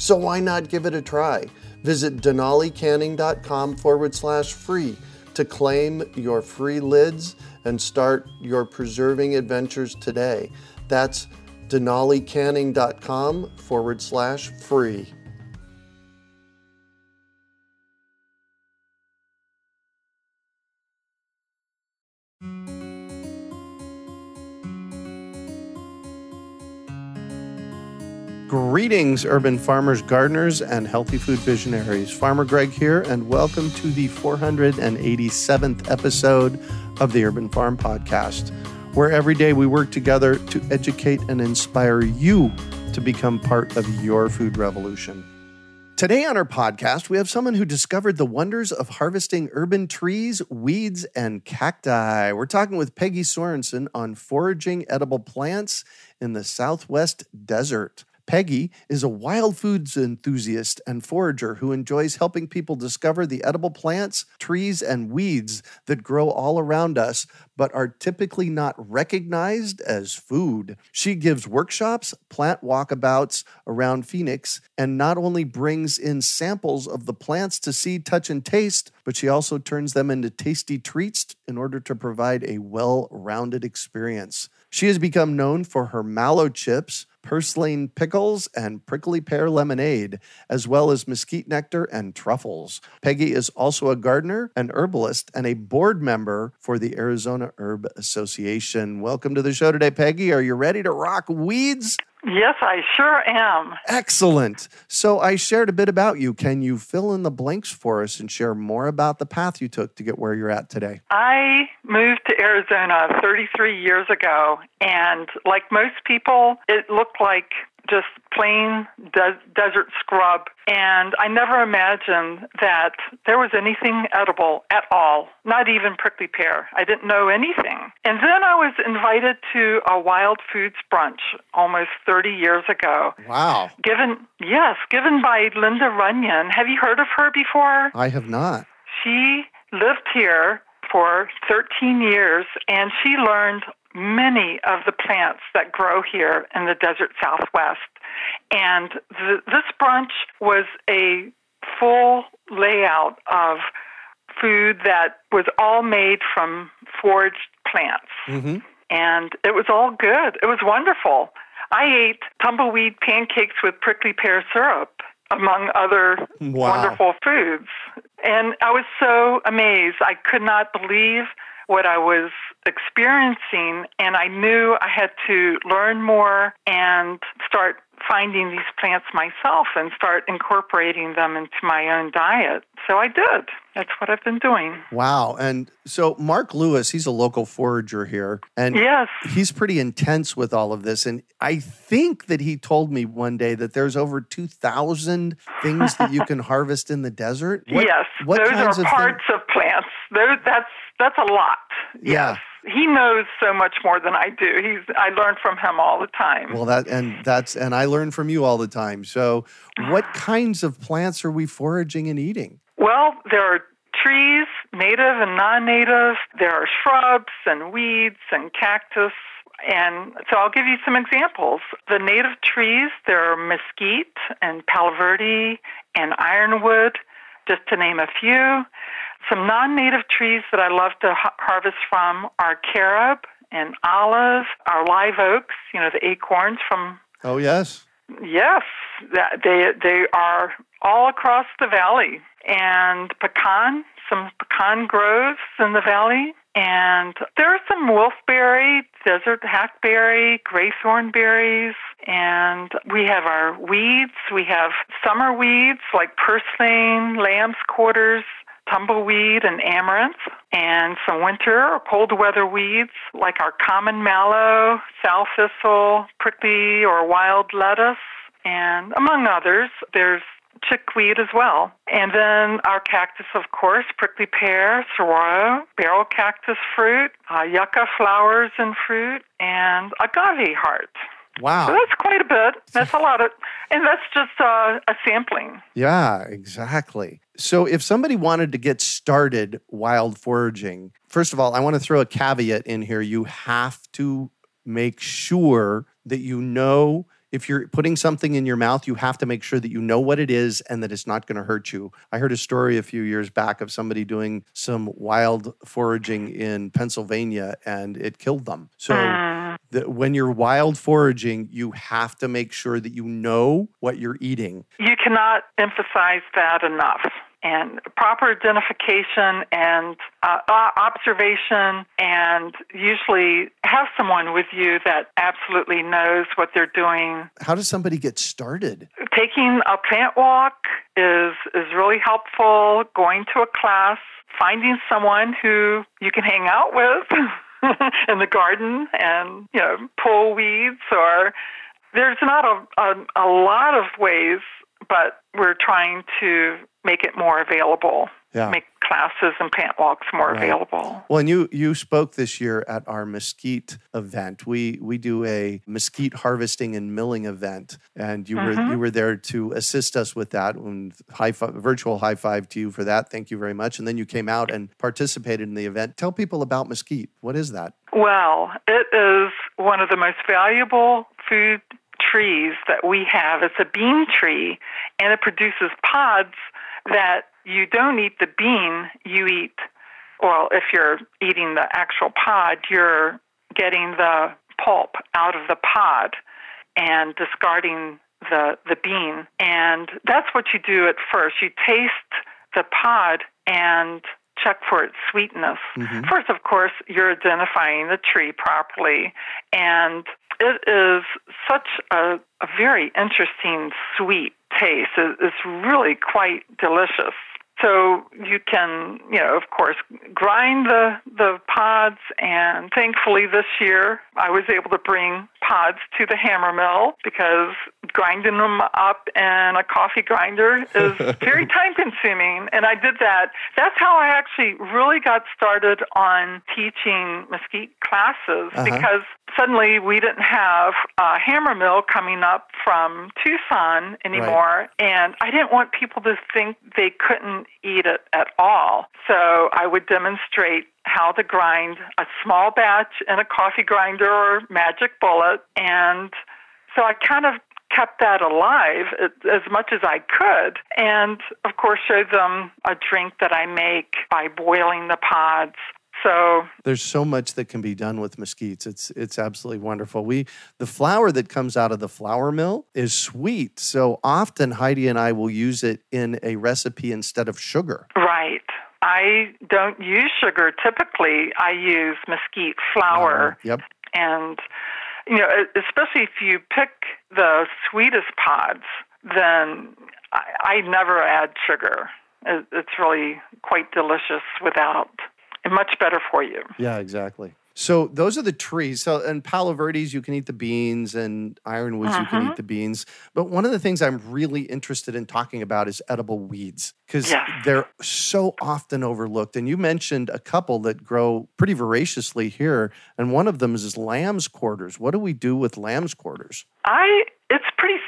So why not give it a try? Visit denalicanning.com forward slash free to claim your free lids and start your preserving adventures today. That's denalicanning.com forward slash free. Greetings, urban farmers, gardeners, and healthy food visionaries. Farmer Greg here, and welcome to the 487th episode of the Urban Farm Podcast, where every day we work together to educate and inspire you to become part of your food revolution. Today on our podcast, we have someone who discovered the wonders of harvesting urban trees, weeds, and cacti. We're talking with Peggy Sorensen on foraging edible plants in the Southwest Desert. Peggy is a wild foods enthusiast and forager who enjoys helping people discover the edible plants, trees, and weeds that grow all around us, but are typically not recognized as food. She gives workshops, plant walkabouts around Phoenix, and not only brings in samples of the plants to see, touch, and taste, but she also turns them into tasty treats in order to provide a well rounded experience. She has become known for her mallow chips, purslane pickles, and prickly pear lemonade, as well as mesquite nectar and truffles. Peggy is also a gardener, an herbalist, and a board member for the Arizona Herb Association. Welcome to the show today, Peggy. Are you ready to rock weeds? Yes, I sure am. Excellent. So I shared a bit about you. Can you fill in the blanks for us and share more about the path you took to get where you're at today? I moved to Arizona 33 years ago, and like most people, it looked like just plain de- desert scrub. And I never imagined that there was anything edible at all, not even prickly pear. I didn't know anything. And then I was invited to a wild foods brunch almost 30 years ago. Wow. Given, yes, given by Linda Runyon. Have you heard of her before? I have not. She lived here for 13 years and she learned many of the plants that grow here in the desert southwest. And th- this brunch was a full layout of food that was all made from foraged plants. Mm-hmm. And it was all good. It was wonderful. I ate tumbleweed pancakes with prickly pear syrup, among other Wow. wonderful foods. And I was so amazed. I could not believe what I was experiencing, and I knew I had to learn more and start finding these plants myself and start incorporating them into my own diet. So I did. That's what I've been doing. Wow. And so Mark Lewis, he's a local forager here, and Yes. he's pretty intense with all of this. And I think that he told me one day that there's over 2,000 things that you can harvest in the desert. What- yes. what Those kinds are of parts of plants. Those, that's that's a lot. Yeah. Yes. He knows so much more than I do. He's I learn from him all the time. Well, that and that's and I learn from you all the time. So, what kinds of plants are we foraging and eating? Well, there are trees, native and non native. There are shrubs and weeds and cactus. And so I'll give you some examples. The native trees, there are mesquite and palo verde and ironwood, just to name a few. Some non native trees that I love to ha- harvest from are carob and olive, our live oaks, you know, the acorns from Oh, yes. Yes, they they are all across the valley, and pecan, some pecan groves in the valley. And there are some wolfberry, desert hackberry, gray thornberries, and we have our weeds. We have summer weeds like purslane, lamb's quarters, tumbleweed, and amaranth, and some winter or cold weather weeds like our common mallow, sow thistle, prickly or wild lettuce, and among others. There's chickweed as well. And then our cactus, of course, prickly pear, saguaro, barrel cactus fruit, uh, yucca flowers and fruit, and agave heart. Wow. So that's quite a bit. That's a lot of, and that's just uh, a sampling. Yeah, exactly. So if somebody wanted to get started wild foraging, first of all, I want to throw a caveat in here. You have to make sure that you know if you're putting something in your mouth, you have to make sure that you know what it is and that it's not going to hurt you. I heard a story a few years back of somebody doing some wild foraging in Pennsylvania and it killed them. So ah. the, when you're wild foraging, you have to make sure that you know what you're eating. You cannot emphasize that enough. And proper identification and uh, uh, observation, and usually have someone with you that absolutely knows what they're doing. How does somebody get started? Taking a plant walk is is really helpful. Going to a class, finding someone who you can hang out with in the garden, and you know pull weeds. Or there's not a, a, a lot of ways, but we're trying to make it more available. Yeah. Make classes and plant walks more Right. available. Well, and you you spoke this year at our mesquite event. We we do a mesquite harvesting and milling event, and you were Mhm. you were there to assist us with that. And high five, virtual high five to you for that. Thank you very much. And then you came out and participated in the event. Tell people about mesquite. What is that? Well, it is one of the most valuable food trees that we have. It's a bean tree, and it produces pods that you don't eat the bean, you eat, well, if you're eating the actual pod, you're getting the pulp out of the pod and discarding the, the bean. And that's what you do at first. You taste the pod and check for its sweetness. Mhm. First, of course, you're identifying the tree properly, and it is such a, a very interesting sweet taste. It- It's really quite delicious. So you can, you know, of course, grind the the pods, and thankfully this year I was able to bring pods to the hammer mill because grinding them up in a coffee grinder is very time consuming, and I did that. That's how I actually really got started on teaching mesquite classes Uh-huh. because suddenly we didn't have a hammer mill coming up from Tucson anymore, and I didn't want people to think they couldn't eat it at all. So I would demonstrate how to grind a small batch in a coffee grinder or magic bullet, and so I kind of kept that alive as much as I could, and of course showed them a drink that I make by boiling the pods. So There's so much that can be done with mesquites. It's it's absolutely wonderful. We the flour that comes out of the flour mill is sweet. So often Heidi and I will use it in a recipe instead of sugar. Right. I don't use sugar typically. I use mesquite flour. Uh, yep. And, you know, especially if you pick the sweetest pods, then I, I never add sugar. It, it's really quite delicious without, and much better for you. Yeah, exactly. So those are the trees. So and Palo Verdes, you can eat the beans, and Ironwoods, you can eat uh-huh. the beans. But one of the things I'm really interested in talking about is edible weeds because Yes. they're so often overlooked. And you mentioned a couple that grow pretty voraciously here, and one of them is lamb's quarters. What do we do with lamb's quarters? I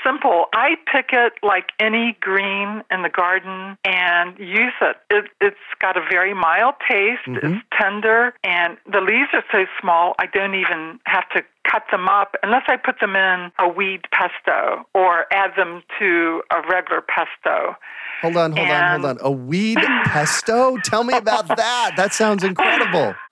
simple. I pick it like any green in the garden and use it. it it's got a very mild taste. Mhm. It's tender and the leaves are so small I don't even have to cut them up unless I put them in a weed pesto or add them to a regular pesto. Hold on, hold on, hold on. A weed pesto? Tell me about that. That sounds incredible.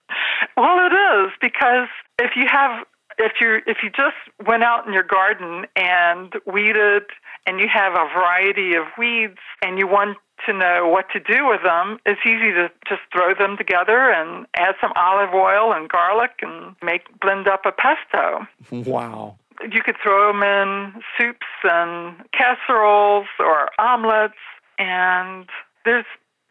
Well, it is because if you have if you if you just went out in your garden and weeded and you have a variety of weeds and you want to know what to do with them, it's easy to just throw them together and add some olive oil and garlic and make blend up a pesto. Wow. You could throw them in soups and casseroles or omelets, and there's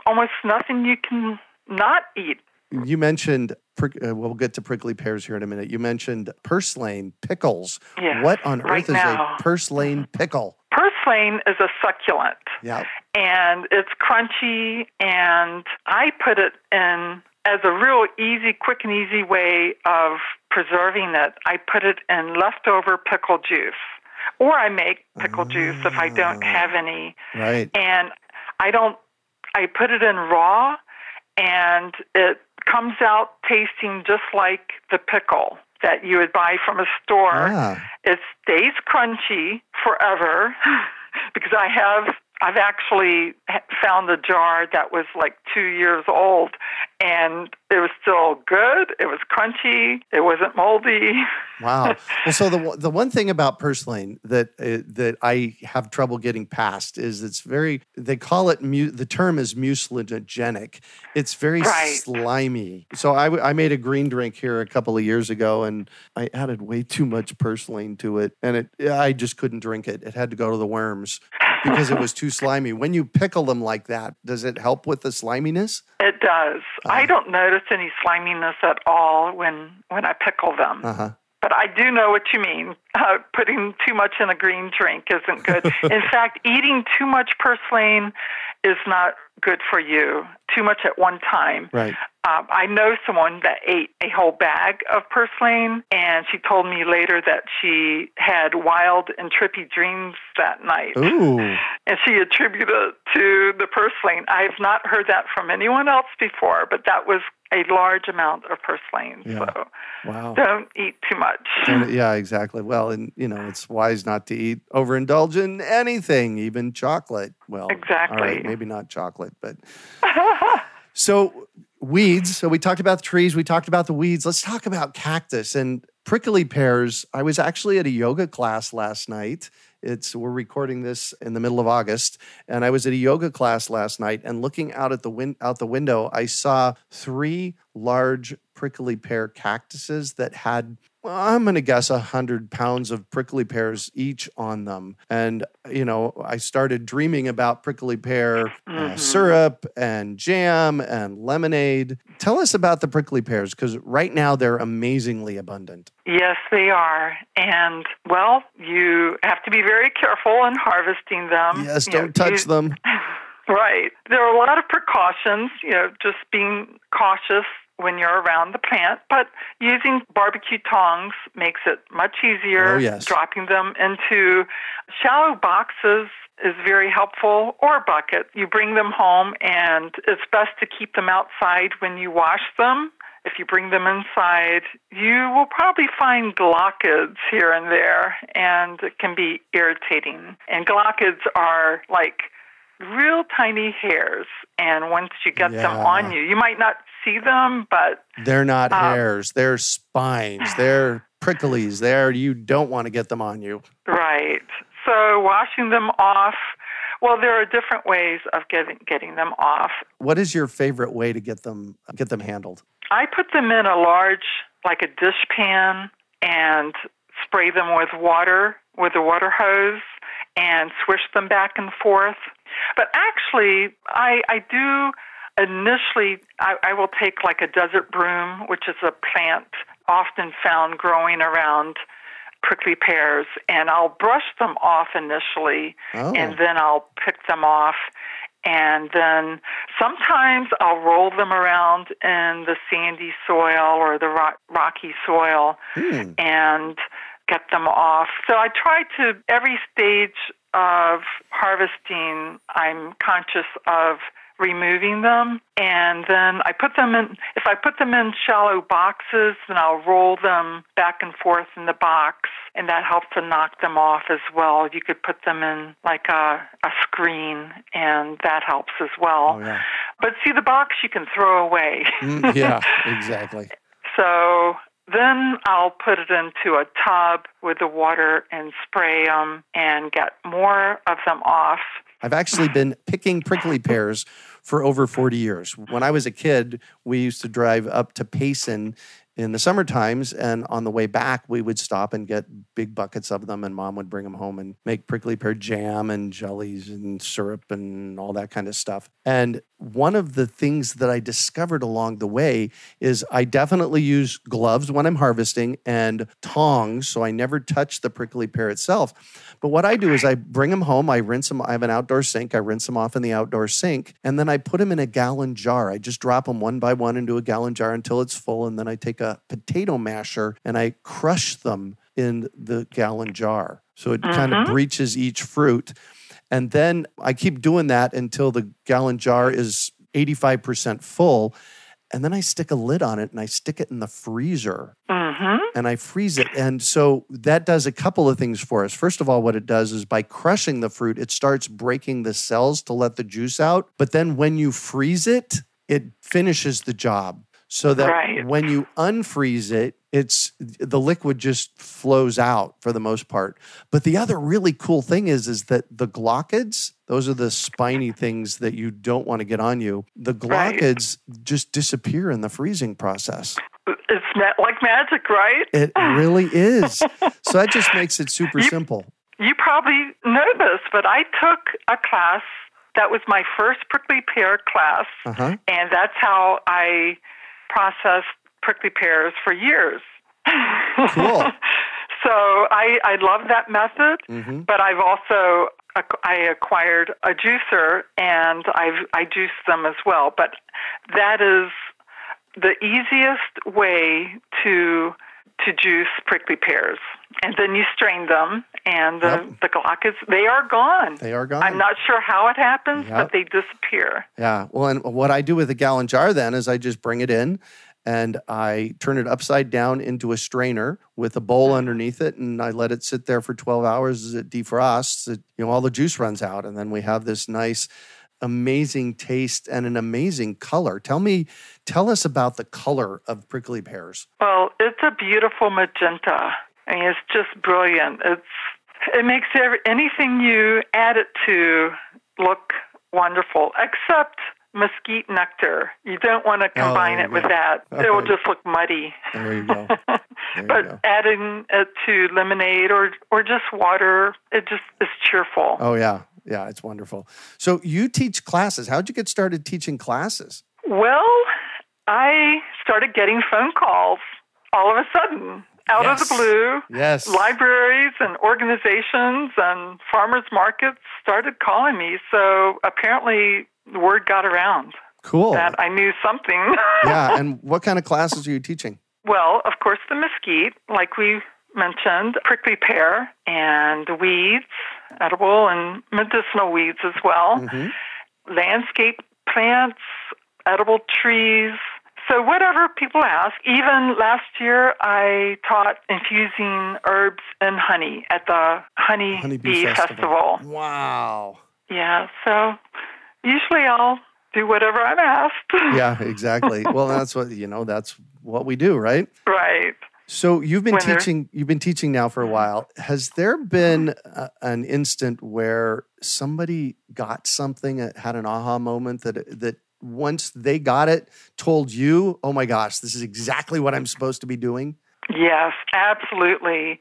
almost nothing you can not eat. You mentioned, uh, we'll get to prickly pears here in a minute. You mentioned purslane pickles. Yes, what on right earth is now. a purslane pickle? Purslane is a succulent. Yeah. and it's crunchy and I put it in as a real easy, quick and easy way of preserving it. I put it in leftover pickle juice. Or I make pickle juice if I don't Ah. have any. Right. And I don't I put it in raw and it comes out tasting just like the pickle that you would buy from a store. Ah. It stays crunchy forever because I have I've actually found a jar that was like two years old, and it was still good. It was crunchy. It wasn't moldy. Wow. Well, so the one- the one thing about purslane that uh, that I have trouble getting past is it's very. They call it mu- the term is mucilagenic. It's very Right. slimy. So I, w- I made a green drink here a couple of years ago, and I added way too much purslane to it, and it I just couldn't drink it. It had to go to the worms because it was too slimy. When you pickle them like that, does it help with the sliminess? It does. I Uh-huh. don't notice any sliminess at all when when I pickle them. Uh huh. But I do know what you mean. Uh, putting too much in a green drink isn't good. in fact, eating too much purslane is not good for you. Too much at one time. Right. Um, I know someone that ate a whole bag of purslane, and she told me later that she had wild and trippy dreams that night. Ooh. And she attributed it to the purslane. I've not heard that from anyone else before, but that was a large amount of purslane. Yeah. So Wow. don't eat too much. And- yeah, exactly. Well, and you know, it's wise not to eat overindulge in anything, even chocolate. Well, Exactly. right, maybe not chocolate, but so weeds. So we talked about the trees, we talked about the weeds. Let's talk about cactus and prickly pears. I was actually at a yoga class last night. It's we're recording this in the middle of August, and I was at a yoga class last night. And looking out at the win- out the window, I saw three large prickly pear cactuses that had well, I'm going to guess a hundred pounds of prickly pears each on them. And, you know, I started dreaming about prickly pear uh, Mhm. syrup and jam and lemonade. Tell us about the prickly pears because right now they're amazingly abundant. Yes, they are. And, well, you have to be very careful in harvesting them. yes, You know, don't touch you- them. Right. There are a lot of precautions, you know, just being cautious when you're around the plant, but using barbecue tongs makes it much easier. Oh, yes. Dropping them into shallow boxes is very helpful or a bucket. You bring them home and it's best to keep them outside when you wash them. If you bring them inside, you will probably find glochids here and there, and it can be irritating. And glochids are like real tiny hairs, and once you get them on you, you might not see them, but They're not Um, hairs, they're spines, they're pricklies. There, you don't want to get them on you. right. So washing them off. Well, there are different ways of getting getting them off. What is your favorite way to get them get them handled? I put them in a large, like a dish pan, and spray them with water with a water hose and swish them back and forth. But actually, I, I do initially, I, I will take like a desert broom, which is a plant often found growing around prickly pears, and I'll brush them off initially Oh, and then I'll pick them off. And then sometimes I'll roll them around in the sandy soil or the rock, rocky soil hmm. and get them off. So I try to, every stage of harvesting, I'm conscious of removing them. And then I put them in, if I put them in shallow boxes, then I'll roll them back and forth in the box, and that helps to knock them off as well. You could put them in like a, a screen, and that helps as well. Oh, yeah. But see, the box you can throw away. Mm, yeah, exactly. So Then I'll put it into a tub with the water and spray them and get more of them off. I've actually been picking prickly pears for over 40 years. When I was a kid, we used to drive up to Payson in the summer times and on the way back we would stop and get big buckets of them and mom would bring them home and make prickly pear jam and jellies and syrup and all that kind of stuff and one of the things that I discovered along the way is I definitely use gloves when I'm harvesting and tongs, so I never touch the prickly pear itself. But what I do is I bring them home, I rinse them. I have an outdoor sink, I rinse them off in the outdoor sink, and then I put them in a gallon jar. I just drop them one by one into a gallon jar until it's full, and then I take a potato masher and I crush them in the gallon jar. So it kind of breaches each fruit. And then I keep doing that until the gallon jar is 85% full. And then I stick a lid on it and I stick it in the freezer mm-hmm. and I freeze it. And so that does a couple of things for us. First of all, what it does is by crushing the fruit, it starts breaking the cells to let the juice out. But then when you freeze it, it finishes the job so that right. when you unfreeze it, it's the liquid just flows out for the most part. But the other really cool thing is is that the glochids, those are the spiny things that you don't want to get on you. The glochids right. just disappear in the freezing process. It's like magic, right? It really is. so that just makes it super you, simple. You probably know this, but I took a class that was my first prickly pear class, uh-huh. and that's how I processed prickly pears for years. Cool. so I, I love that method, mm-hmm. but I've also I acquired a juicer and I've I juice them as well. But that is the easiest way to to juice prickly pears. And then you strain them, and the, yep. the glochids, they are gone. They are gone. I'm not sure how it happens, yep. but they disappear. Yeah. Well, and what I do with a gallon jar then is I just bring it in and I turn it upside down into a strainer with a bowl mm-hmm. underneath it, and I let it sit there for 12 hours as it defrosts. It, you know, all the juice runs out, and then we have this nice amazing taste and an amazing color. Tell me, tell us about the color of prickly pears. Well, it's a beautiful magenta. I mean, it's just brilliant. It's it makes every, anything you add it to look wonderful, except mesquite nectar. You don't want to oh, combine oh, it with that. Okay. It will just look muddy. There you go. There but you go. adding it to lemonade or or just water, it just is cheerful. Oh yeah, yeah, it's wonderful. So you teach classes. How'd you get started teaching classes? Well, I started getting phone calls all of a sudden out yes. of the blue. Yes. Libraries and organizations and farmers markets started calling me. So apparently the word got around. Cool. That I knew something. yeah. And what kind of classes are you teaching? Well, of course, the mesquite, like we mentioned, prickly pear, and weeds, edible and medicinal weeds as well, mm-hmm. landscape plants, edible trees. So, whatever people ask, even last year I taught infusing herbs and honey at the Honey, honey Bee, Bee Festival. Festival. Wow. Yeah, so usually I'll do whatever I'm asked. yeah, exactly. well, that's what you know. That's what we do, right? Right. So you've been when teaching. You've been teaching now for a while. Has there been a, an instant where somebody got something, uh, had an aha moment that that once they got it, told you, "Oh my gosh, this is exactly what I'm supposed to be doing." Yes, absolutely.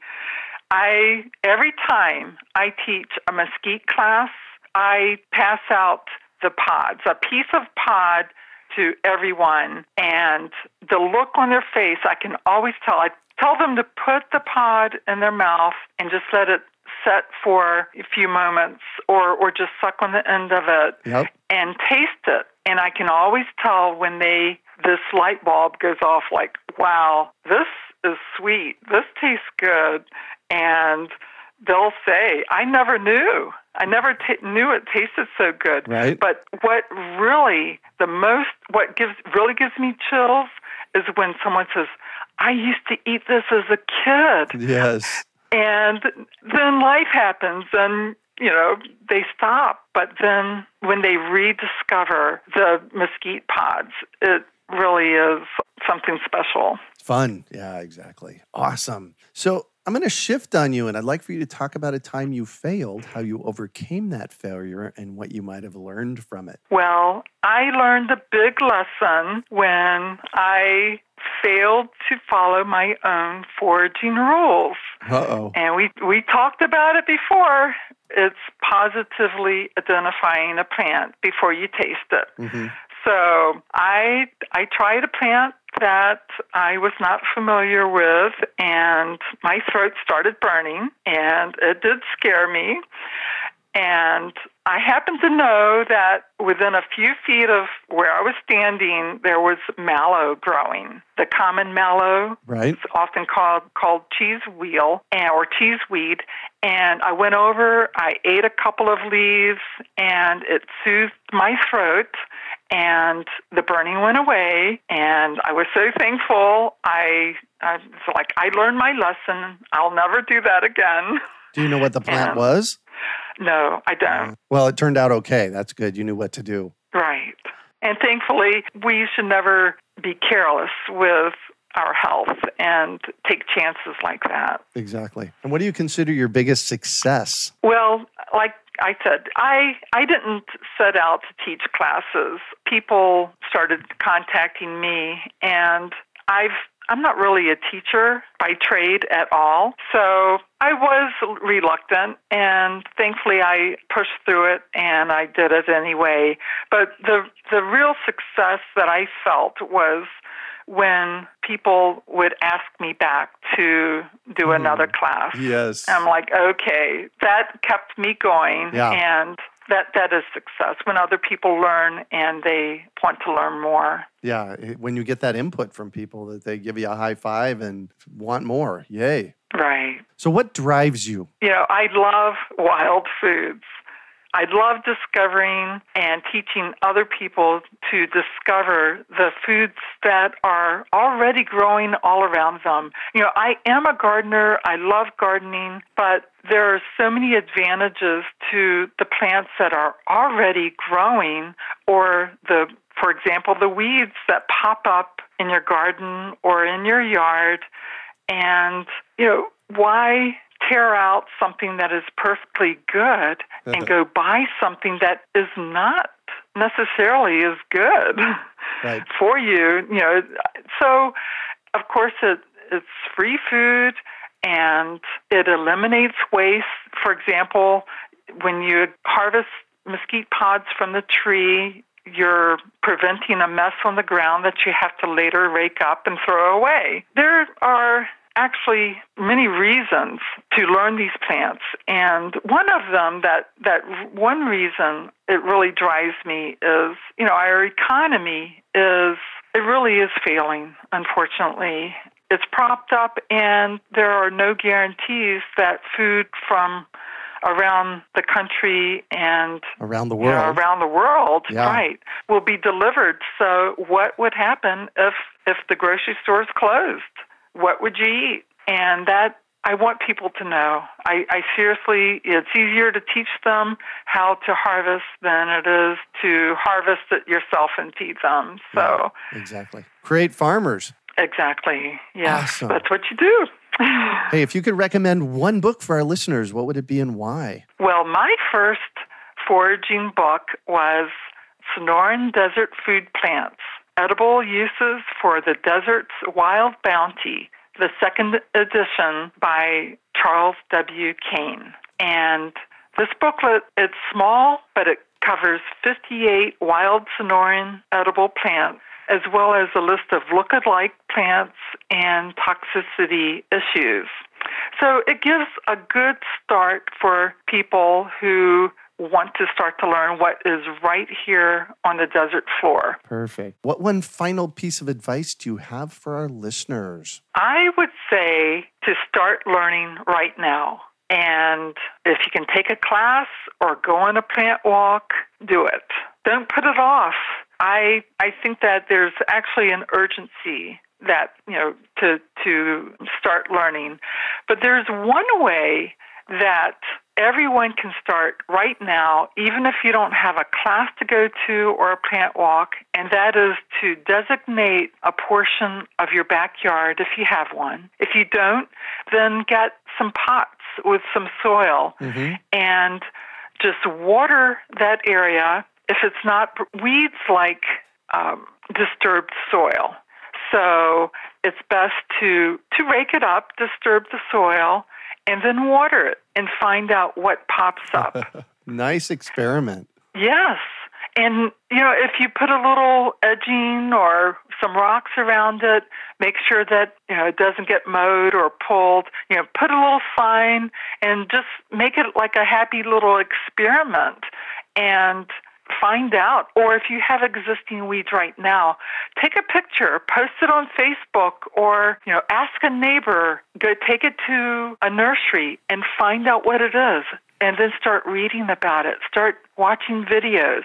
I every time I teach a mesquite class, I pass out the pods, a piece of pod to everyone. And the look on their face, I can always tell. I tell them to put the pod in their mouth and just let it set for a few moments or, or just suck on the end of it yep. and taste it. And I can always tell when they, this light bulb goes off like, wow, this is sweet. This tastes good. And they'll say, I never knew. I never t- knew it tasted so good. Right. But what really the most what gives really gives me chills is when someone says, "I used to eat this as a kid." Yes. And then life happens and you know, they stop, but then when they rediscover the mesquite pods, it really is something special. Fun. Yeah, exactly. Awesome. So I'm going to shift on you, and I'd like for you to talk about a time you failed, how you overcame that failure, and what you might have learned from it. Well, I learned a big lesson when I failed to follow my own foraging rules. Uh-oh. And we we talked about it before. It's positively identifying a plant before you taste it. Mm-hmm. So I I tried a plant that I was not familiar with, and my throat started burning, and it did scare me. And I happened to know that within a few feet of where I was standing, there was mallow growing. The common mallow, right? It's often called called cheese wheel or cheese weed. And I went over, I ate a couple of leaves, and it soothed my throat and the burning went away and i was so thankful. I i was like i learned my lesson. I'll never do that again. Do you know what the plant was? No i don't. Uh, well it turned out okay. That's good. You knew what to do. Right. And thankfully we should never be careless with our health and take chances like that. Exactly. And what do you consider your biggest success? Well, like I said, I I didn't set out to teach classes. People started contacting me and I've I'm not really a teacher by trade at all. So I was reluctant and thankfully I pushed through it and I did it anyway. But the the real success that I felt was when people would ask me back to do mm. another class. Yes. I'm like, okay, that kept me going yeah. and that that is success when other people learn and they want to learn more. Yeah, when you get that input from people that they give you a high five and want more. Yay. Right. So what drives you? You know, I love wild foods. I love discovering and teaching other people to discover the foods that are already growing all around them. You know, I am a gardener, I love gardening, but there are so many advantages to the plants that are already growing or the for example, the weeds that pop up in your garden or in your yard and you know, why tear out something that is perfectly good and uh-huh. go buy something that is not necessarily as good right. for you. You know, so of course it, it's free food and it eliminates waste. For example, when you harvest mesquite pods from the tree, you're preventing a mess on the ground that you have to later rake up and throw away. There are actually many reasons to learn these plants. And one of them that that one reason it really drives me is you know our economy is it really is failing unfortunately. It's propped up and there are no guarantees that food from around the country and around the world you know, around the world yeah. right will be delivered. So what would happen if if the grocery stores closed what would you eat? And that I want people to know. I, I seriously, it's easier to teach them how to harvest than it is to harvest it yourself and feed them. So yeah, exactly, create farmers. Exactly. Yeah, awesome. that's what you do. hey, if you could recommend one book for our listeners, what would it be and why? Well, my first foraging book was Sonoran Desert Food Plants Edible Uses for the Desert's Wild Bounty, the second edition by Charles W. Kane. And this booklet, it's small, but it covers 58 wild Sonoran edible plants, as well as a list of look-alike plants and toxicity issues. So it gives a good start for people who want to start to learn what is right here on the desert floor. Perfect. What one final piece of advice do you have for our listeners? I would say to start learning right now. And if you can take a class or go on a plant walk, do it. Don't put it off. I I think that there's actually an urgency that, you know, to to start learning. But there's one way that everyone can start right now, even if you don't have a class to go to or a plant walk, and that is to designate a portion of your backyard if you have one. If you don't, then get some pots with some soil mm-hmm. and just water that area. If it's not weeds like um, disturbed soil. So it's best to, to rake it up, disturb the soil, and then water it and find out what pops up. nice experiment. Yes. And, you know, if you put a little edging or some rocks around it, make sure that, you know, it doesn't get mowed or pulled. You know, put a little sign and just make it like a happy little experiment. And find out. Or if you have existing weeds right now, take a picture, post it on Facebook, or you know, ask a neighbor, go take it to a nursery and find out what it is. And then start reading about it, start watching videos.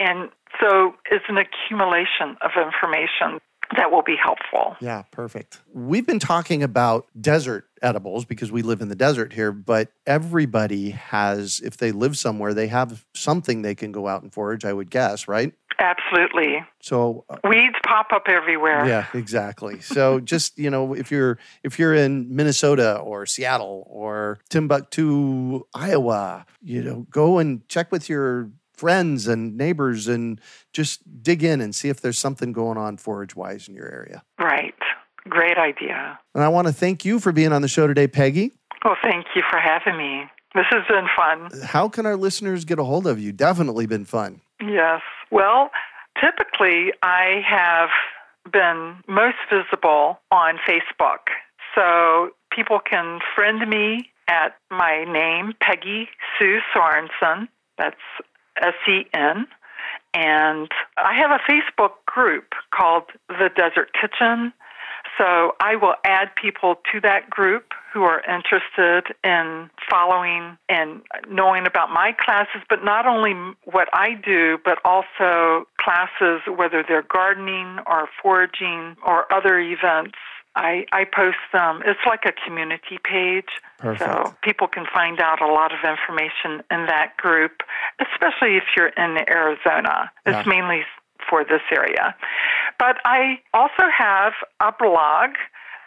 And so it's an accumulation of information that will be helpful. Yeah, perfect. We've been talking about desert edibles because we live in the desert here, but everybody has, if they live somewhere, they have something they can go out and forage, I would guess, right? Absolutely. So uh, weeds pop up everywhere. Yeah, exactly. So just, you know, if you're if you're in Minnesota or Seattle or Timbuktu, Iowa, you know, go and check with your friends and neighbors and just dig in and see if there's something going on forage wise in your area. Right. Great idea. And I want to thank you for being on the show today, Peggy. Well, thank you for having me. This has been fun. How can our listeners get a hold of you? Definitely been fun. Yes. Well, typically I have been most visible on Facebook. So people can friend me at my name, Peggy Sue Sorensen. That's S E N. And I have a Facebook group called The Desert Kitchen. So I will add people to that group who are interested in following and knowing about my classes, but not only what I do, but also classes, whether they're gardening or foraging or other events I, I post them. It's like a community page. Perfect. So people can find out a lot of information in that group, especially if you're in Arizona. It's yeah. mainly for this area. But I also have a blog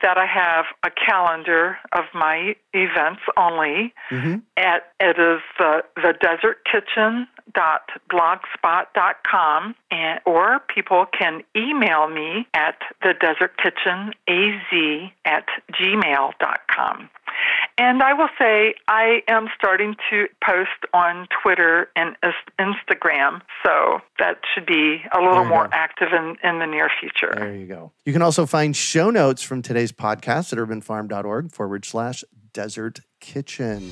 that I have a calendar of my events only. Mm-hmm. At it is the the Desert Kitchen dot blogspot.com and or people can email me at the desert kitchen az at gmail.com and I will say I am starting to post on Twitter and Instagram, so that should be a little more go. active in, in the near future. There you go. You can also find show notes from today's podcast at urbanfarm.org forward slash desert kitchen.